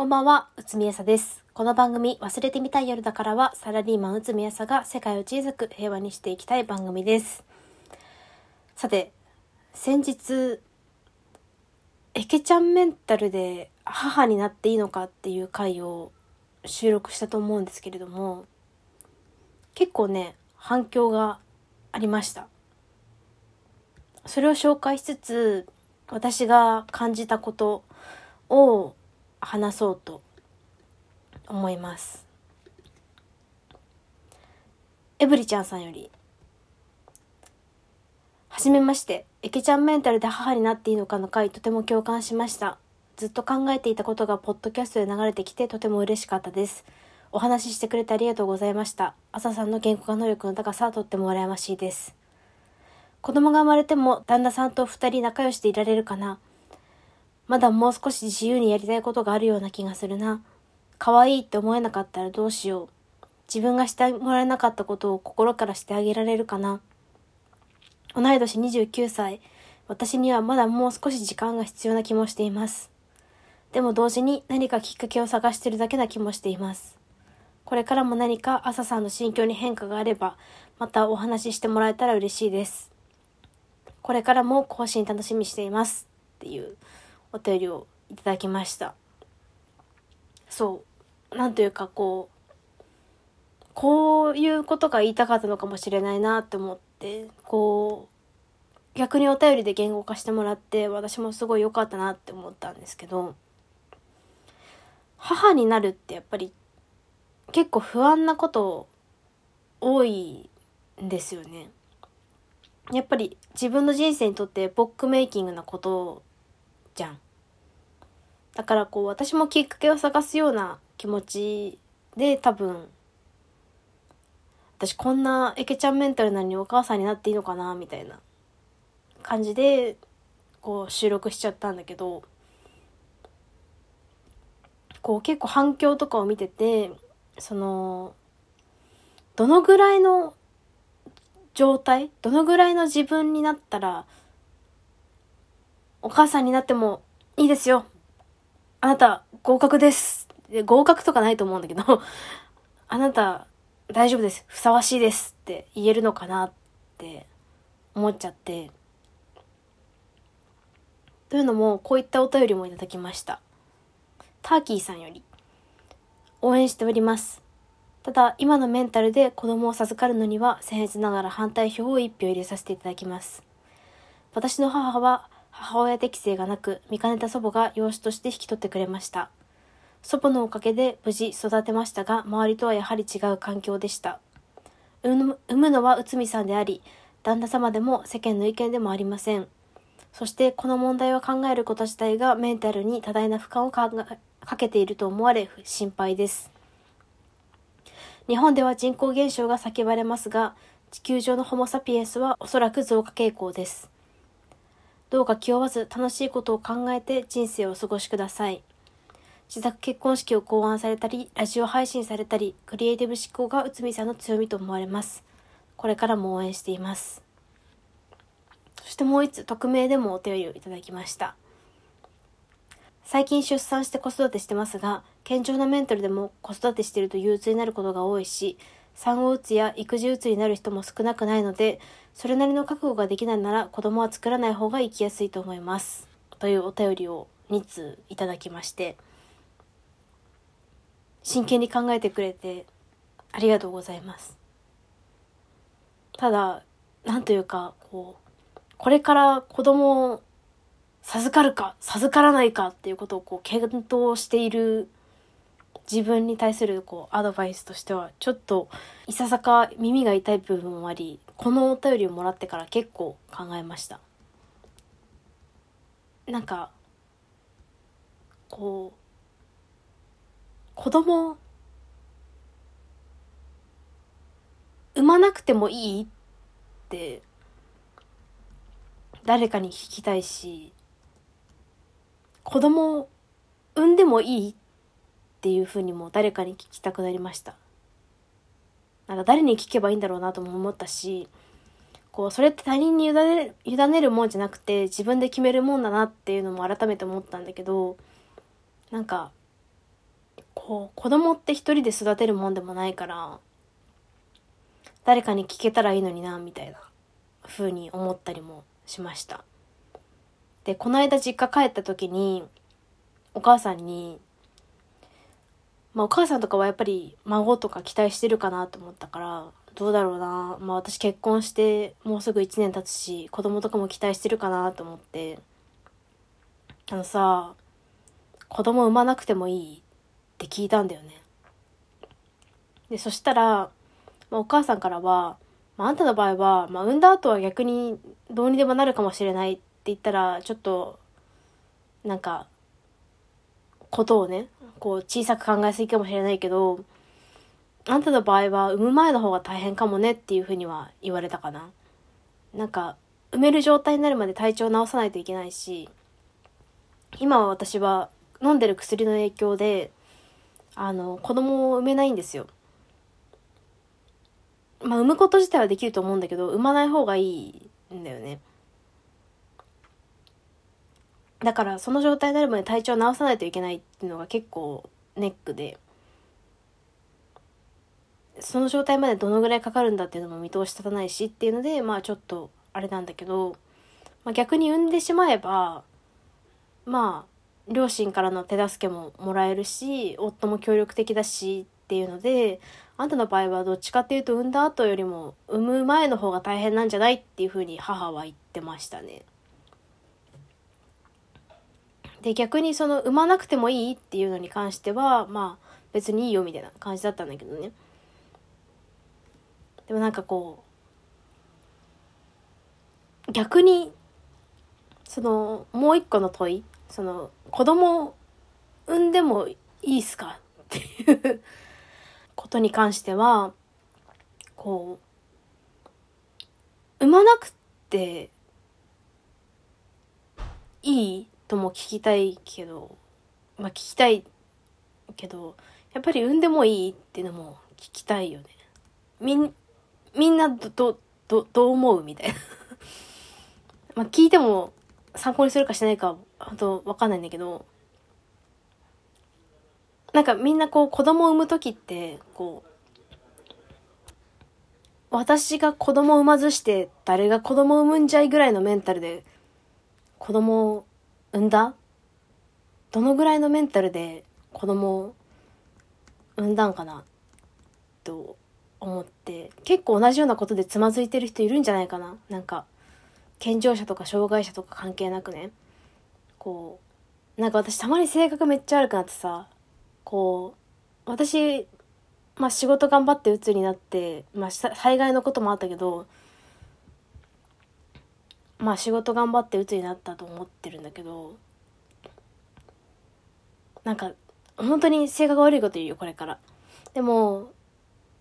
こんばんは、うつみやさです。この番組、忘れてみたい夜だからは、サラリーマンうつみやさが世界を小さく平和にしていきたい番組です。さて、先日、エケちゃんメンタルで母になっていいのかっていう回を収録したと思うんですけれども、結構ね、反響がありました。それを紹介しつつ、私が感じたことを話そうと思います。エブリちゃんさんより。はじめまして、エケちゃんメンタルで母になっていいのかの回とても共感しました。ずっと考えていたことがポッドキャストで流れてきてとても嬉しかったです。お話ししてくれてありがとうございました。朝さんの言語化能力の高さはとっても羨ましいです。子供が生まれても旦那さんと二人仲良しでいられるかなまだもう少し自由にやりたいことがあるような気がするな。可愛いって思えなかったらどうしよう。自分がしてもらえなかったことを心からしてあげられるかな。同い年29歳。私にはまだもう少し時間が必要な気もしています。でも同時に何かきっかけを探してるだけな気もしています。これからも何か朝さんの心境に変化があれば、またお話ししてもらえたら嬉しいです。これからも更新楽しみしています。っていうお便りをいただきました。そう。なんというかこう、こういうことが言いたかったのかもしれないなって思って、こう、逆にお便りで言語化してもらって、私もすごい良かったなって思ったんですけど、母になるってやっぱり結構不安なこと多いんですよね。やっぱり自分の人生にとってボックメイキングなことじゃん。だからこう私もきっかけを探すような気持ちで多分私こんなエケちゃんメンタルなのにお母さんになっていいのかなみたいな感じでこう収録しちゃったんだけどこう結構反響とかを見ててそのどのぐらいの状態どのぐらいの自分になったらお母さんになってもいいですよ。あなた合格です。で合格とかないと思うんだけど あなた大丈夫です。ふさわしいですって言えるのかなって思っちゃって。というのもこういったお便りもいただきました。ターキーさんより。応援しております。ただ、今のメンタルで子供を授かるのには、僭越ながら反対票を一票入れさせていただきます。私の母は、母親適性がなく、見かねた祖母が養子として引き取ってくれました。祖母のおかげで無事育てましたが、周りとはやはり違う環境でした。産むのは内海さんであり、旦那様でも世間の意見でもありません。そして、この問題を考えること自体がメンタルに多大な負荷をかかけていると思われ、心配です。日本では人口減少が叫ばれますが、地球上のホモ・サピエンスはおそらく増加傾向です。どうか気負わず楽しいことを考えて人生をお過ごしください。自宅結婚式を考案されたり、ラジオ配信されたり、クリエイティブ思考が内海さんの強みと思われます。これからも応援しています。そしてもう一つ、匿名でもお便りをいただきました。最近出産して子育てしてますが、健常なメンタルでも子育てしてると憂鬱になることが多いし、産後うつや育児うつになる人も少なくないので、それなりの覚悟ができないなら子供は作らない方が生きやすいと思います。というお便りを2通いただきまして、真剣に考えてくれてありがとうございます。ただ、なんというか、こう、これから子供を授かるか授からないかっていうことをこう検討している自分に対するこうアドバイスとしてはちょっといささか耳が痛い部分もありこのお便りをもらってから結構考えました。なんかこう子供産まなくてもいいって誰かに聞きたいし子供産んでもいいっっていうふうにも誰かに聞きたくなりました。なんか誰に聞けばいいんだろうなとも思ったし、こう、それって他人に委ね委ねるもんじゃなくて自分で決めるもんだなっていうのも改めて思ったんだけど、なんか、こう子供って一人で育てるもんでもないから誰かに聞けたらいいのになみたいな風に思ったりもしましたでこの間実家帰った時にお母さんにまあお母さんとかはやっぱり孫とか期待してるかなと思ったからどうだろうな。まあ私結婚してもうすぐ1年経つし子供とかも期待してるかなと思って。あのさ子供産まなくてもいいって聞いたんだよね。でそしたら、まあ、お母さんからは、まあ、あんたの場合は、まあ、産んだ後は逆にどうにでもなるかもしれないって言ったらちょっとなんかことをねこう小さく考えすぎかもしれないけどあんたの場合は産む前の方が大変かもねっていうふうには言われたかな。なんか産める状態になるまで体調を治さないといけないし今は私は飲んでる薬の影響であの子供を産めないんですよ。まあ産むこと自体はできると思うんだけど産まない方がいいんだよね。だからその状態になるまで体調を治さないといけないっていうのが結構ネックでその状態までどのぐらいかかるんだっていうのも見通し立たないしっていうのでまあちょっとあれなんだけど、まあ、逆に産んでしまえばまあ両親からの手助けももらえるし夫も協力的だしっていうのであんたの場合はどっちかっていうと産んだ後よりも産む前の方が大変なんじゃないっていうふうに母は言ってましたね。で逆にその産まなくてもいいっていうのに関してはまあ別にいいよみたいな感じだったんだけどね。でもなんかこう逆にそのもう一個の問いその子供産んでもいいっすかっていう ことに関してはこう産まなくていいとも聞きたいけど、まあ聞きたいけど、やっぱり産んでもいいっていうのも聞きたいよね。みん、みんなど、ど、ど、どう思うみたいな まあ聞いても参考にするかしないか、本当わかんないんだけど、なんかみんなこう子供を産む時って、こう、私が子供を産まずして誰が子供を産むんじゃいぐらいのメンタルで子供を産んだ？どのぐらいのメンタルで子供を産んだんかな？と思って。結構同じようなことでつまずいてる人いるんじゃないかな？なんか健常者とか障害者とか関係なくね。こうなんか私たまに性格めっちゃ悪くなってさこう私まあ仕事頑張って鬱になってまあ災害のこともあったけどまあ仕事頑張って鬱になったと思ってるんだけどなんか本当に性格悪いこと言うよこれから。でも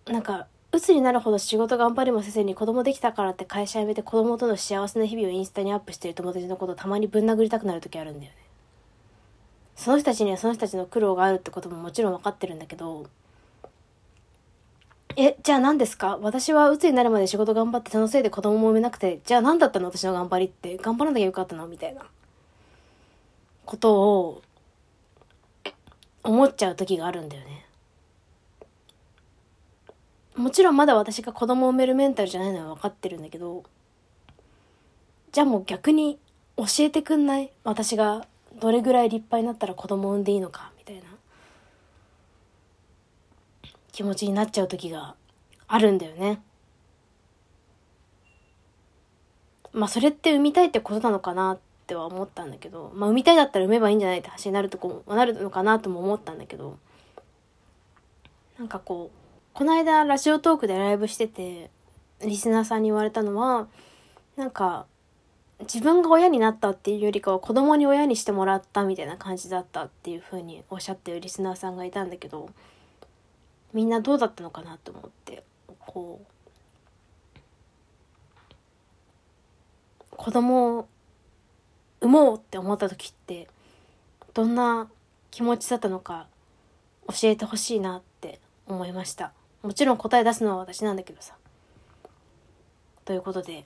なんか鬱になるほど仕事頑張りもせずに子供できたからって会社辞めて子供との幸せな日々をインスタにアップしてる友達のことたまにぶん殴りたくなる時あるんだよね。その人たちにはその人たちの苦労があるってことももちろん分かってるんだけどえ、じゃあ何ですか？私は鬱になるまで仕事頑張ってそのせいで子供も産めなくて、じゃあ何だったの？私の頑張りって。頑張らなきゃよかったの？みたいな。ことを、思っちゃう時があるんだよね。もちろんまだ私が子供を産めるメンタルじゃないのは分かってるんだけど、じゃあもう逆に教えてくんない？私がどれぐらい立派になったら子供を産んでいいのかみたいな。気持ちになっちゃう時があるんだよね。まあそれって産みたいってことなのかなっては思ったんだけど、まあ産みたいだったら産めばいいんじゃないって話になるとこもなるのかなとも思ったんだけど、なんかこう、この間ラジオトークでライブしてて、リスナーさんに言われたのは、なんか、自分が親になったっていうよりかは子供に親にしてもらったみたいな感じだったっていう風におっしゃってるリスナーさんがいたんだけど、みんなどうだったのかなと思ってこう子供を産もうって思った時ってどんな気持ちだったのか教えてほしいなって思いました。もちろん答え出すのは私なんだけどさ。ということで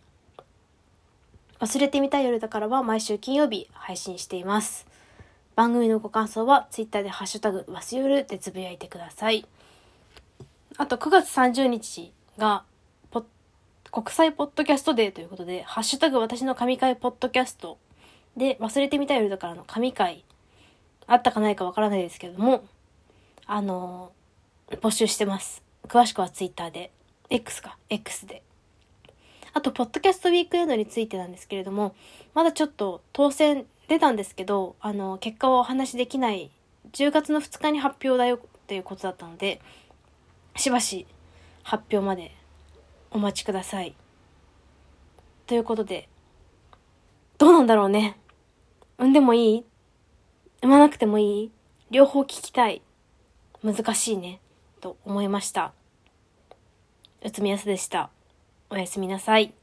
忘れてみたい夜だからは毎週金曜日配信しています。番組のご感想は Twitter でハッシュタグわすよるでつぶやいてください。あと9月30日が国際ポッドキャストデーということで、ハッシュタグ私の神回ポッドキャストで忘れてみたい夜だからの神回あったかないかわからないですけれども、あのー、募集してます。詳しくは Twitter で、X か、X で。あと、ポッドキャストウィークエンドについてなんですけれども、まだちょっと当選出たんですけど、あの、結果をお話しできない、10月の2日に発表だよっていうことだったので、しばし発表までお待ちください。ということで、どうなんだろうね。産んでもいい？産まなくてもいい？両方聞きたい？難しいね。と思いました。うつみやすでした。おやすみなさい。